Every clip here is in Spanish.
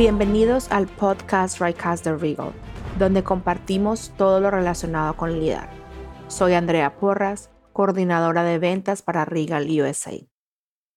Bienvenidos al podcast Rightcast de Regal, donde compartimos todo lo relacionado con LIDAR. Soy Andrea Porras, coordinadora de ventas para Regal USA.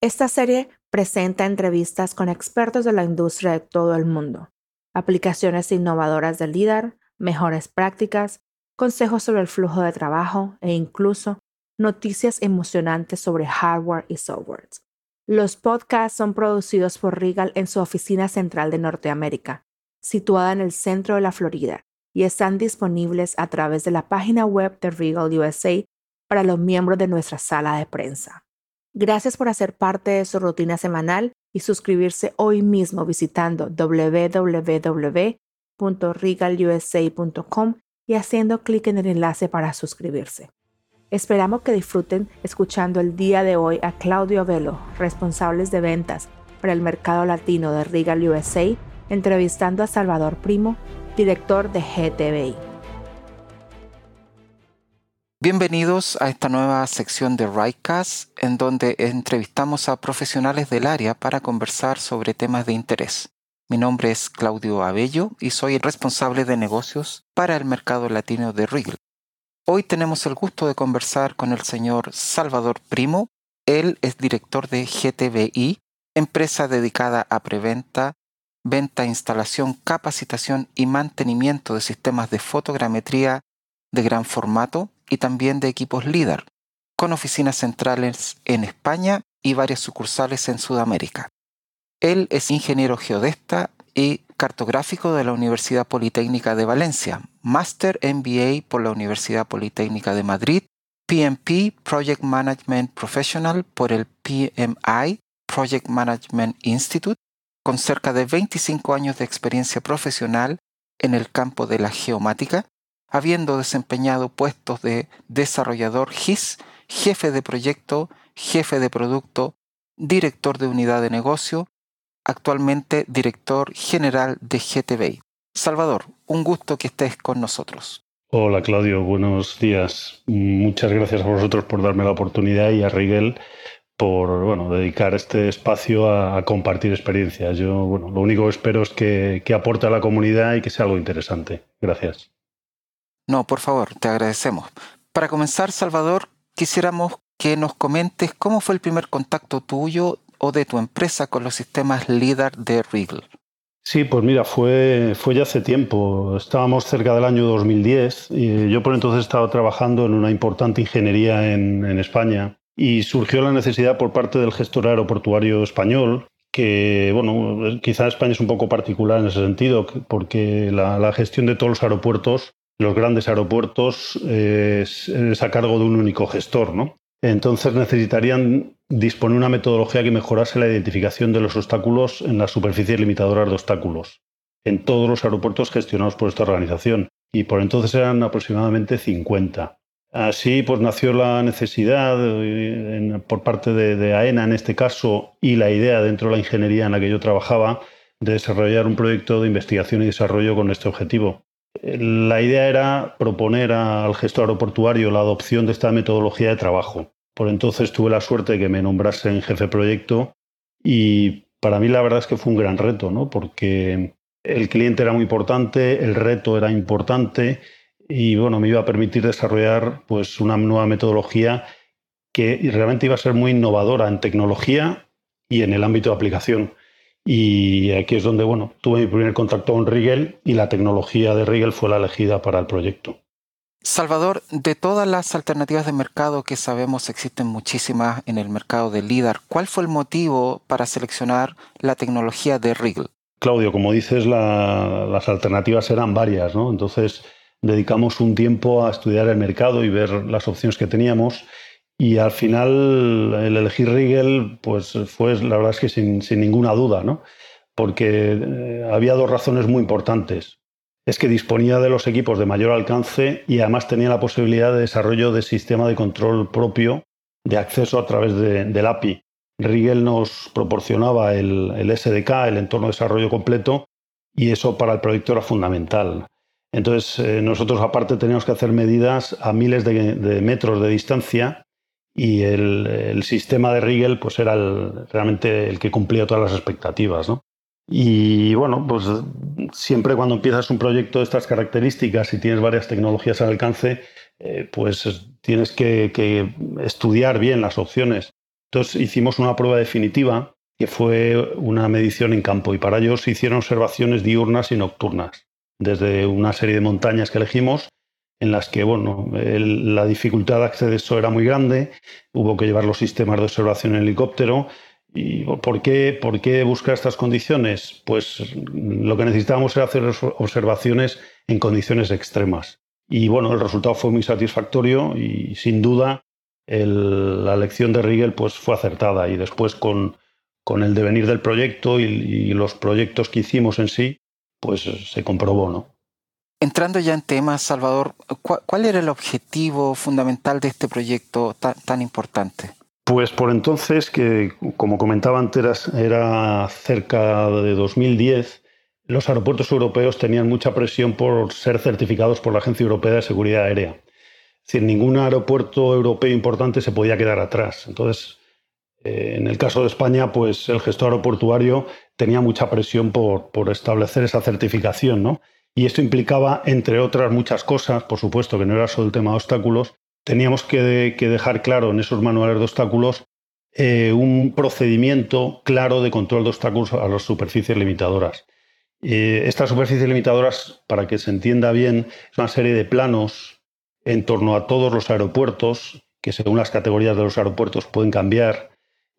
Esta serie presenta entrevistas con expertos de la industria de todo el mundo, aplicaciones innovadoras de LIDAR, mejores prácticas, consejos sobre el flujo de trabajo e incluso noticias emocionantes sobre hardware y software. Los podcasts son producidos por Regal en su oficina central de Norteamérica, situada en el centro de la Florida, y están disponibles a través de la página web de Regal USA para los miembros de nuestra sala de prensa. Gracias por hacer parte de su rutina semanal y suscribirse hoy mismo visitando www.regalusa.com y haciendo clic en el enlace para suscribirse. Esperamos que disfruten escuchando el día de hoy a Claudio Velo, responsables de ventas para el mercado latino de Regal USA, entrevistando a Salvador Primo, director de GTBI. Bienvenidos a esta nueva sección de Rightcast, en donde entrevistamos a profesionales del área para conversar sobre temas de interés. Mi nombre es Claudio Abello y soy el responsable de negocios para el mercado latino de Regal. Hoy tenemos el gusto de conversar con el señor Salvador Primo. Él es director de GTBI, empresa dedicada a preventa, venta, instalación, capacitación y mantenimiento de sistemas de fotogrametría de gran formato y también de equipos LIDAR, con oficinas centrales en España y varias sucursales en Sudamérica. Él es ingeniero geodesta y cartográfico de la Universidad Politécnica de Valencia, Master MBA por la Universidad Politécnica de Madrid, PMP Project Management Professional por el PMI Project Management Institute, con cerca de 25 años de experiencia profesional en el campo de la geomática, habiendo desempeñado puestos de desarrollador GIS, jefe de proyecto, jefe de producto, director de unidad de negocio, actualmente director general de GTBI. Salvador, un gusto que estés con nosotros. Hola Claudio, buenos días. Muchas gracias a vosotros por darme la oportunidad y a Rigel por bueno, dedicar este espacio a, compartir experiencias. Yo bueno, lo único que espero es que, que aporte a la comunidad y que sea algo interesante. Gracias. No, por favor, te agradecemos. Para comenzar, Salvador, quisiéramos que nos comentes cómo fue el primer contacto tuyo o de tu empresa con los sistemas LIDAR de Regal? Sí, pues mira, fue, fue ya hace tiempo. Estábamos cerca del año 2010 y yo por entonces estaba trabajando en una importante ingeniería en, en España y surgió la necesidad por parte del gestor aeroportuario español que, bueno, quizá España es un poco particular en ese sentido, porque la, la gestión de todos los aeropuertos, los grandes aeropuertos, es, es, a cargo de un único gestor, ¿no? Entonces necesitarían disponer una metodología que mejorase la identificación de los obstáculos en las superficies limitadoras de obstáculos en todos los aeropuertos gestionados por esta organización. Y por entonces eran aproximadamente 50. Así pues nació la necesidad eh, por parte de, AENA en este caso y la idea dentro de la ingeniería en la que yo trabajaba de desarrollar un proyecto de investigación y desarrollo con este objetivo. La idea era proponer al gestor aeroportuario la adopción de esta metodología de trabajo. Por entonces tuve la suerte de que me nombrasen jefe proyecto y para mí la verdad es que fue un gran reto, ¿no? porque el cliente era muy importante, el reto era importante y bueno, me iba a permitir desarrollar pues, una nueva metodología que realmente iba a ser muy innovadora en tecnología y en el ámbito de aplicación. Y aquí es donde bueno, tuve mi primer contacto con Rigel y la tecnología de Rigel fue la elegida para el proyecto. Salvador, de todas las alternativas de mercado que sabemos existen muchísimas en el mercado de LIDAR, ¿cuál fue el motivo para seleccionar la tecnología de Rigel? Claudio, como dices, las alternativas eran varias, ¿no? Entonces dedicamos un tiempo a estudiar el mercado y ver las opciones que teníamos y al final el elegir Rigel pues fue la verdad es que sin, ninguna duda, ¿no? Porque eh, había dos razones muy importantes es que disponía de los equipos de mayor alcance y además tenía la posibilidad de desarrollo de sistema de control propio de acceso a través de, del API. Rigel nos proporcionaba el, SDK, el entorno de desarrollo completo, y eso para el proyecto era fundamental. Entonces, eh, nosotros aparte teníamos que hacer medidas a miles de, metros de distancia y el, sistema de Rigel pues era realmente el que cumplía todas las expectativas. ¿no? Y bueno, pues siempre cuando empiezas un proyecto de estas características y tienes varias tecnologías al alcance, eh, pues tienes que, que, estudiar bien las opciones. Entonces hicimos una prueba definitiva que fue una medición en campo y para ello se hicieron observaciones diurnas y nocturnas desde una serie de montañas que elegimos en las que bueno, la dificultad de acceso era muy grande, hubo que llevar los sistemas de observación en helicóptero. ¿Y por qué, por qué buscar estas condiciones? Pues lo que necesitábamos era hacer observaciones en condiciones extremas. Y bueno, el resultado fue muy satisfactorio y sin duda la elección de Rigel pues, fue acertada. Y después con, con el devenir del proyecto y, y los proyectos que hicimos en sí, pues se comprobó, ¿no? Entrando ya en temas, Salvador, ¿cuál, era el objetivo fundamental de este proyecto tan, importante? Pues por entonces, que como comentaba antes, era cerca de 2010, los aeropuertos europeos tenían mucha presión por ser certificados por la Agencia Europea de Seguridad Aérea. Es decir, ningún aeropuerto europeo importante se podía quedar atrás. Entonces, eh, en el caso de España, pues el gestor aeroportuario tenía mucha presión por, por establecer esa certificación, ¿no? Y esto implicaba, entre otras muchas cosas, por supuesto que no era solo el tema de obstáculos, teníamos que, dejar claro en esos manuales de obstáculos eh, un procedimiento claro de control de obstáculos a las superficies limitadoras. Eh, estas superficies limitadoras, para que se entienda bien, es una serie de planos en torno a todos los aeropuertos, que según las categorías de los aeropuertos pueden cambiar,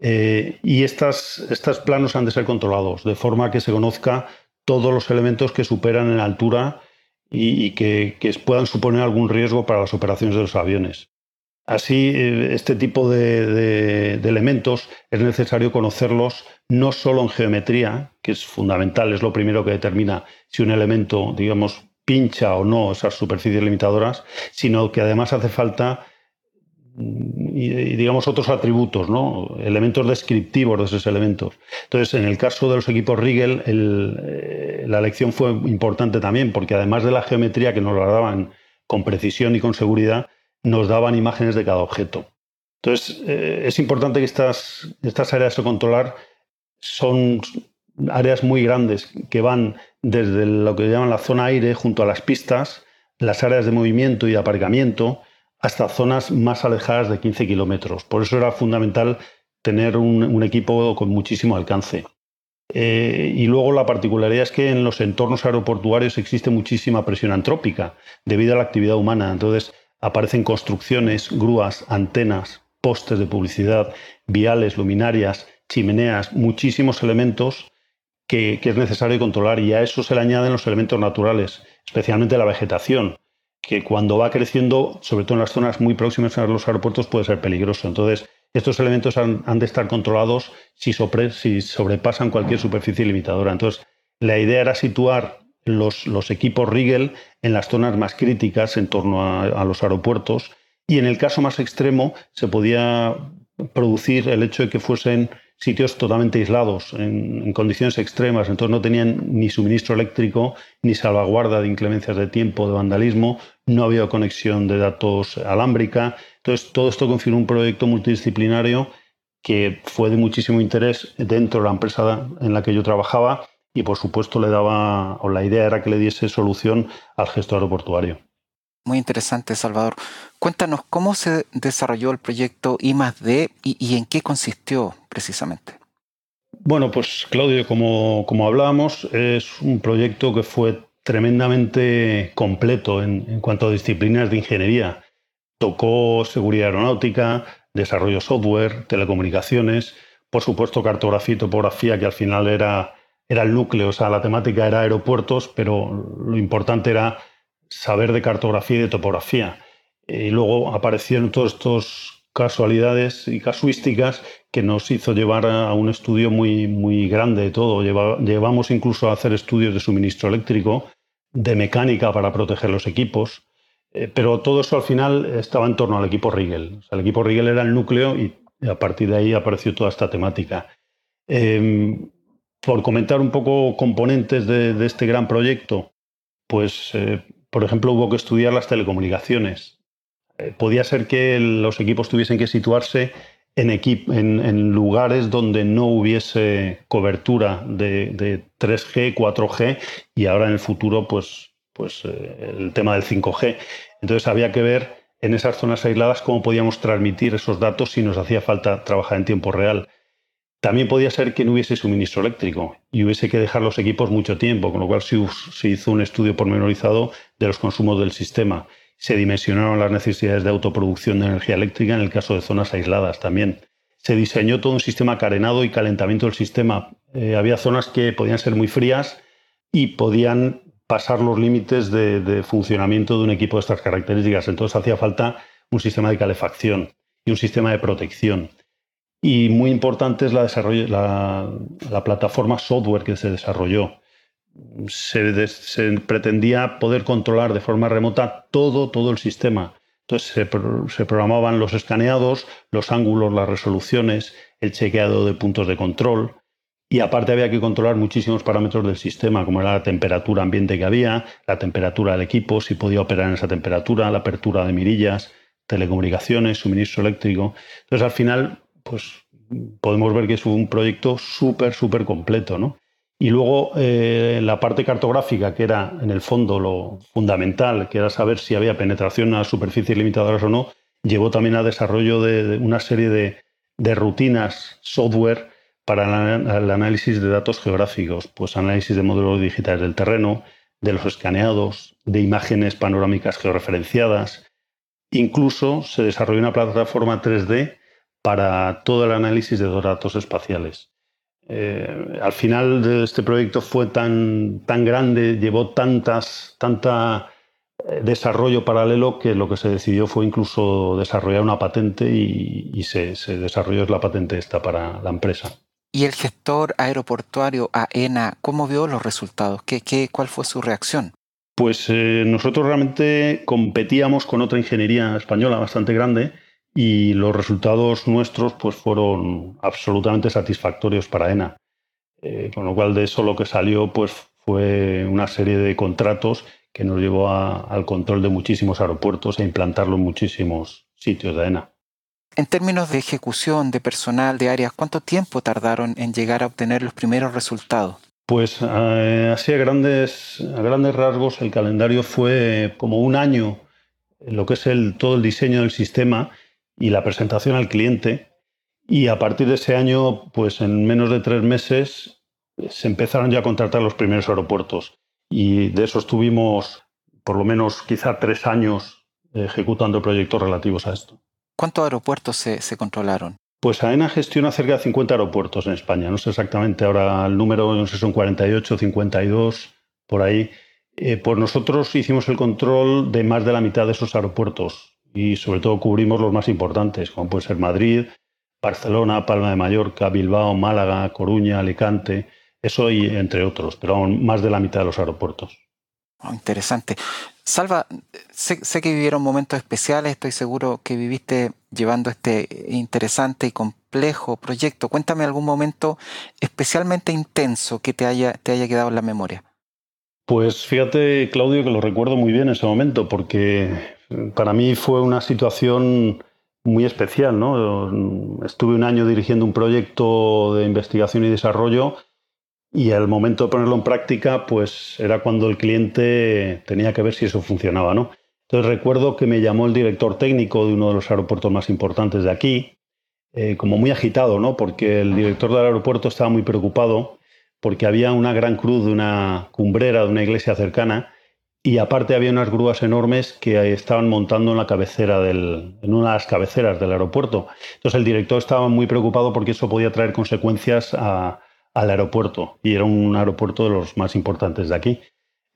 eh, y estos planos han de ser controlados, de forma que se conozca todos los elementos que superan en altura y, que, puedan suponer algún riesgo para las operaciones de los aviones. Así, eh, este tipo de, elementos es necesario conocerlos no solo en geometría, que es fundamental, es lo primero que determina si un elemento, digamos, pincha o no esas superficies limitadoras, sino que además hace falta y, digamos otros atributos, ¿no? elementos descriptivos de esos elementos. Entonces, en el caso de los equipos Rigel, eh, la elección fue importante también, porque además de la geometría que nos la daban con precisión y con seguridad, nos daban imágenes de cada objeto. Entonces, eh, es importante que estas, estas áreas de controlar son áreas muy grandes que van desde lo que llaman la zona aire junto a las pistas, las áreas de movimiento y de aparcamiento, hasta zonas más alejadas de 15 kilómetros. Por eso era fundamental tener un, equipo con muchísimo alcance. Eh, y luego la particularidad es que en los entornos aeroportuarios existe muchísima presión antrópica debido a la actividad humana. Entonces aparecen construcciones, grúas, antenas, postes de publicidad, viales, luminarias, chimeneas, muchísimos elementos que, que es necesario controlar y a eso se le añaden los elementos naturales, especialmente la vegetación que cuando va creciendo, sobre todo en las zonas muy próximas a los aeropuertos, puede ser peligroso. Entonces, estos elementos han, de estar controlados si, sobrepasan cualquier superficie limitadora. Entonces, la idea era situar los, equipos Rigel en las zonas más críticas en torno a los aeropuertos y en el caso más extremo se podía producir el hecho de que fuesen sitios totalmente aislados, en, condiciones extremas, entonces no tenían ni suministro eléctrico, ni salvaguarda de inclemencias de tiempo, de vandalismo, no había conexión de datos alámbrica. Entonces, todo esto confirmó un proyecto multidisciplinario que fue de muchísimo interés dentro de la empresa en la que yo trabajaba y, por supuesto, le daba, o la idea era que le diese solución al gestor aeroportuario. Muy interesante, Salvador. Cuéntanos cómo se desarrolló el proyecto I y, en qué consistió precisamente. Bueno, pues Claudio, como, como hablábamos, es un proyecto que fue tremendamente completo en, en, cuanto a disciplinas de ingeniería. Tocó seguridad aeronáutica, desarrollo software, telecomunicaciones, por supuesto cartografía y topografía, que al final era, era el núcleo, o sea, la temática era aeropuertos, pero lo importante era saber de cartografía y de topografía. Y luego aparecieron todas estas casualidades y casuísticas que nos hizo llevar a un estudio muy, muy grande de todo. llevamos incluso a hacer estudios de suministro eléctrico, de mecánica para proteger los equipos, eh, pero todo eso al final estaba en torno al equipo Rigel. el equipo Rigel era el núcleo y a partir de ahí apareció toda esta temática. Em, por comentar un poco componentes de, este gran proyecto, pues eh, por ejemplo, hubo que estudiar las telecomunicaciones. Eh, podía ser que los equipos tuviesen que situarse en, lugares donde no hubiese cobertura de, 3G, 4G y ahora en el futuro pues, pues eh, el tema del 5G. Entonces había que ver en esas zonas aisladas cómo podíamos transmitir esos datos si nos hacía falta trabajar en tiempo real. También podía ser que no hubiese suministro eléctrico y hubiese que dejar los equipos mucho tiempo, con lo cual se hizo un estudio pormenorizado de los consumos del sistema. Se dimensionaron las necesidades de autoproducción de energía eléctrica en el caso de zonas aisladas también. Se diseñó todo un sistema carenado y calentamiento del sistema. Eh, había zonas que podían ser muy frías y podían pasar los límites de, funcionamiento de un equipo de estas características. Entonces hacía falta un sistema de calefacción y un sistema de protección. Y muy importante es la, la, plataforma software que se desarrolló. Se, se, pretendía poder controlar de forma remota todo, todo el sistema. Entonces se, se, programaban los escaneados, los ángulos, las resoluciones, el chequeado de puntos de control. Y aparte había que controlar muchísimos parámetros del sistema, como era la temperatura ambiente que había, la temperatura del equipo, si podía operar en esa temperatura, la apertura de mirillas, telecomunicaciones, suministro eléctrico. Entonces al final pues podemos ver que es un proyecto súper, súper completo, ¿no? Y luego eh, la parte cartográfica, que era en el fondo lo fundamental, que era saber si había penetración a superficies limitadoras o no, llevó también al desarrollo de, una serie de, rutinas software para el análisis de datos geográficos, pues análisis de modelos digitales del terreno, de los escaneados, de imágenes panorámicas georreferenciadas. Incluso se desarrolló una plataforma 3D para todo el análisis de datos espaciales. Eh, al final de este proyecto fue tan, tan grande, llevó tantas, tanta eh, desarrollo paralelo que lo que se decidió fue incluso desarrollar una patente y, se, desarrolló la patente esta para la empresa. ¿Y el gestor aeroportuario AENA, cómo vio los resultados? ¿Qué, qué, cuál fue su reacción? Pues eh, nosotros realmente competíamos con otra ingeniería española bastante grande y los resultados nuestros pues fueron absolutamente satisfactorios para ENA. Eh, con lo cual de eso lo que salió pues fue una serie de contratos que nos llevó al control de muchísimos aeropuertos e implantarlo en muchísimos sitios de ENA. En términos de ejecución de personal de áreas, ¿cuánto tiempo tardaron en llegar a obtener los primeros resultados? Pues eh, así a grandes, a grandes rasgos el calendario fue como un año lo que es el, todo el diseño del sistema y la presentación al cliente. Y a partir de ese año, pues en menos de tres meses, se empezaron ya a contratar los primeros aeropuertos. Y de eso estuvimos por lo menos quizá tres años ejecutando proyectos relativos a esto. ¿Cuántos aeropuertos se, controlaron? Pues AENA gestiona cerca de 50 aeropuertos en España. No sé exactamente ahora el número, no sé, son 48, 52, por ahí. Eh, pues nosotros hicimos el control de más de la mitad de esos aeropuertos y sobre todo cubrimos los más importantes, como puede ser Madrid, Barcelona, Palma de Mallorca, Bilbao, Málaga, Coruña, Alicante, eso y entre otros, pero aún más de la mitad de los aeropuertos. Oh, interesante. Salva, sé, que vivieron momentos especiales, estoy seguro que viviste llevando este interesante y complejo proyecto. Cuéntame algún momento especialmente intenso que te haya, te haya quedado en la memoria. Pues fíjate, Claudio, que lo recuerdo muy bien ese momento, porque para mí fue una situación muy especial. ¿no? Estuve un año dirigiendo un proyecto de investigación y desarrollo y al momento de ponerlo en práctica, pues era cuando el cliente tenía que ver si eso funcionaba. ¿no? Entonces recuerdo que me llamó el director técnico de uno de los aeropuertos más importantes de aquí, eh, como muy agitado, ¿no? porque el director del aeropuerto estaba muy preocupado porque había una gran cruz de una cumbrera de una iglesia cercana y aparte había unas grúas enormes que estaban montando en una de las cabeceras del aeropuerto. Entonces el director estaba muy preocupado porque eso podía traer consecuencias al aeropuerto y era un aeropuerto de los más importantes de aquí.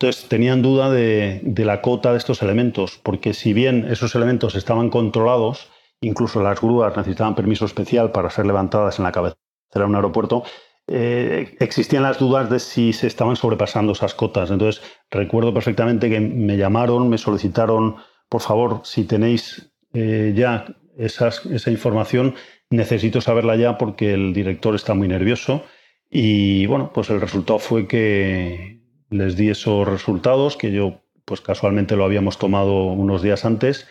Entonces tenían duda de, de la cota de estos elementos, porque si bien esos elementos estaban controlados, incluso las grúas necesitaban permiso especial para ser levantadas en la cabecera de un aeropuerto, eh, existían las dudas de si se estaban sobrepasando esas cotas. Entonces, recuerdo perfectamente que me llamaron, me solicitaron, por favor, si tenéis eh, ya esa información, necesito saberla ya porque el director está muy nervioso. Y bueno, pues el resultado fue que les di esos resultados, que yo pues casualmente lo habíamos tomado unos días antes,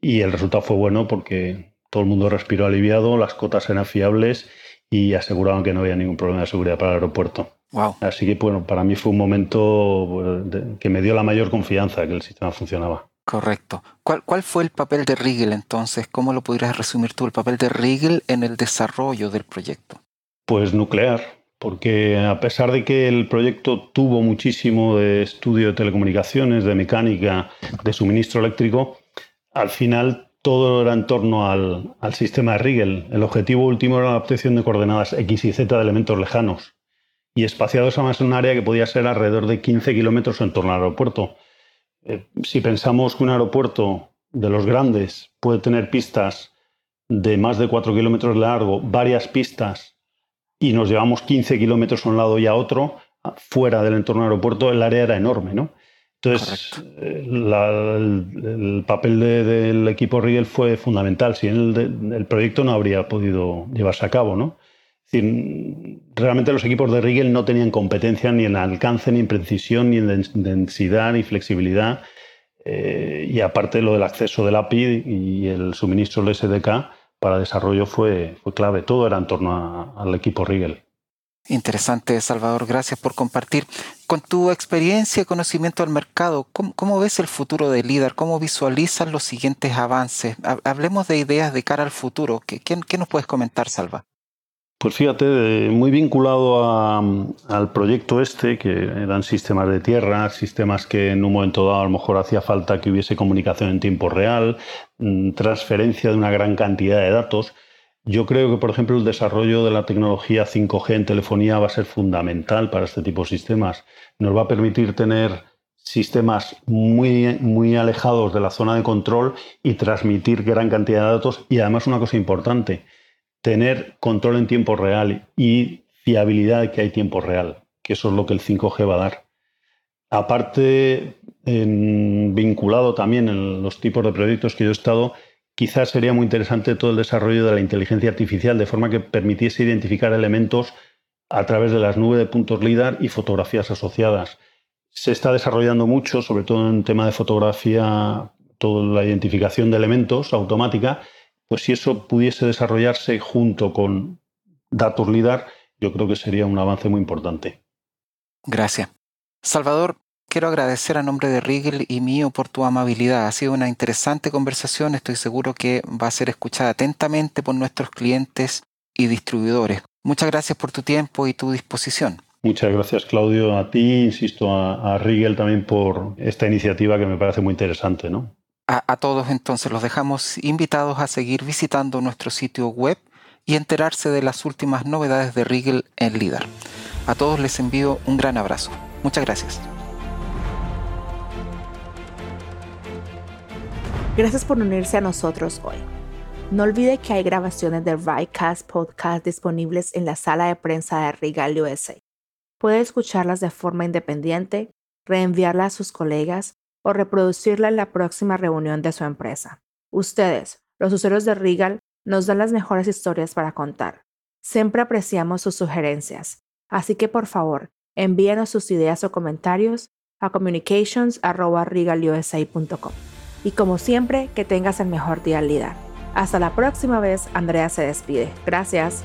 y el resultado fue bueno porque todo el mundo respiró aliviado, las cotas eran fiables y aseguraban que no había ningún problema de seguridad para el aeropuerto. Wow. Así que bueno, para mí fue un momento que me dio la mayor confianza que el sistema funcionaba. Correcto. ¿Cuál, ¿Cuál, fue el papel de Rigel entonces? ¿Cómo lo podrías resumir tú, el papel de Rigel en el desarrollo del proyecto? Pues nuclear, porque a pesar de que el proyecto tuvo muchísimo de estudio de telecomunicaciones, de mecánica, de suministro eléctrico, al final todo era en torno al, sistema de Rigel. El objetivo último era la obtención de coordenadas X y Z de elementos lejanos y espaciados además en un área que podía ser alrededor de 15 kilómetros en torno al aeropuerto. Eh, si pensamos que un aeropuerto de los grandes puede tener pistas de más de 4 kilómetros de largo, varias pistas, y nos llevamos 15 kilómetros a un lado y a otro, fuera del entorno del aeropuerto, el área era enorme, ¿no? Entonces, eh, la, el, el, papel de, del equipo Rigel fue fundamental. Si el, el, proyecto no habría podido llevarse a cabo, ¿no? Es decir, realmente los equipos de Rigel no tenían competencia ni en alcance, ni en precisión, ni en densidad, ni flexibilidad. Eh, y aparte lo del acceso del API y el suministro del SDK para desarrollo fue, fue clave. Todo era en torno a, al equipo Rigel. Interesante, Salvador. Gracias por compartir. Con tu experiencia y conocimiento del mercado, ¿cómo, ¿cómo, ves el futuro de LIDAR? ¿Cómo visualizas los siguientes avances? Hablemos de ideas de cara al futuro. ¿Qué, qué, qué nos puedes comentar, Salva? Pues fíjate, muy vinculado a, al proyecto este, que eran sistemas de tierra, sistemas que en un momento dado a lo mejor hacía falta que hubiese comunicación en tiempo real, mm, transferencia de una gran cantidad de datos. Yo creo que, por ejemplo, el desarrollo de la tecnología 5G en telefonía va a ser fundamental para este tipo de sistemas. Nos va a permitir tener sistemas muy, muy alejados de la zona de control y transmitir gran cantidad de datos. Y además una cosa importante, tener control en tiempo real y fiabilidad de que hay tiempo real, que eso es lo que el 5G va a dar. Aparte, vinculado también en los tipos de proyectos que yo he estado, quizás sería muy interesante todo el desarrollo de la inteligencia artificial, de forma que permitiese identificar elementos a través de las nubes de puntos LIDAR y fotografías asociadas. Se está desarrollando mucho, sobre todo en tema de fotografía, toda la identificación de elementos automática, pues si eso pudiese desarrollarse junto con datos LIDAR, yo creo que sería un avance muy importante. Gracias. Salvador, quiero agradecer a nombre de Rigel y mío por tu amabilidad. Ha sido una interesante conversación. Estoy seguro que va a ser escuchada atentamente por nuestros clientes y distribuidores. Muchas gracias por tu tiempo y tu disposición. Muchas gracias, Claudio, a ti, insisto, a, a Rigel también por esta iniciativa que me parece muy interesante, ¿no? A, a todos entonces los dejamos invitados a seguir visitando nuestro sitio web y enterarse de las últimas novedades de Rigel en LIDAR. A todos les envío un gran abrazo. Muchas gracias. Gracias por unirse a nosotros hoy. No olvide que hay grabaciones de Rycast Podcast disponibles en la sala de prensa de Regal USA. Puede escucharlas de forma independiente, reenviarlas a sus colegas o reproducirla en la próxima reunión de su empresa. Ustedes, los usuarios de Regal, nos dan las mejores historias para contar. Siempre apreciamos sus sugerencias, así que por favor, envíenos sus ideas o comentarios a communications.regalusa.com. Y como siempre, que tengas el mejor día al líder. Hasta la próxima vez, Andrea se despide. Gracias.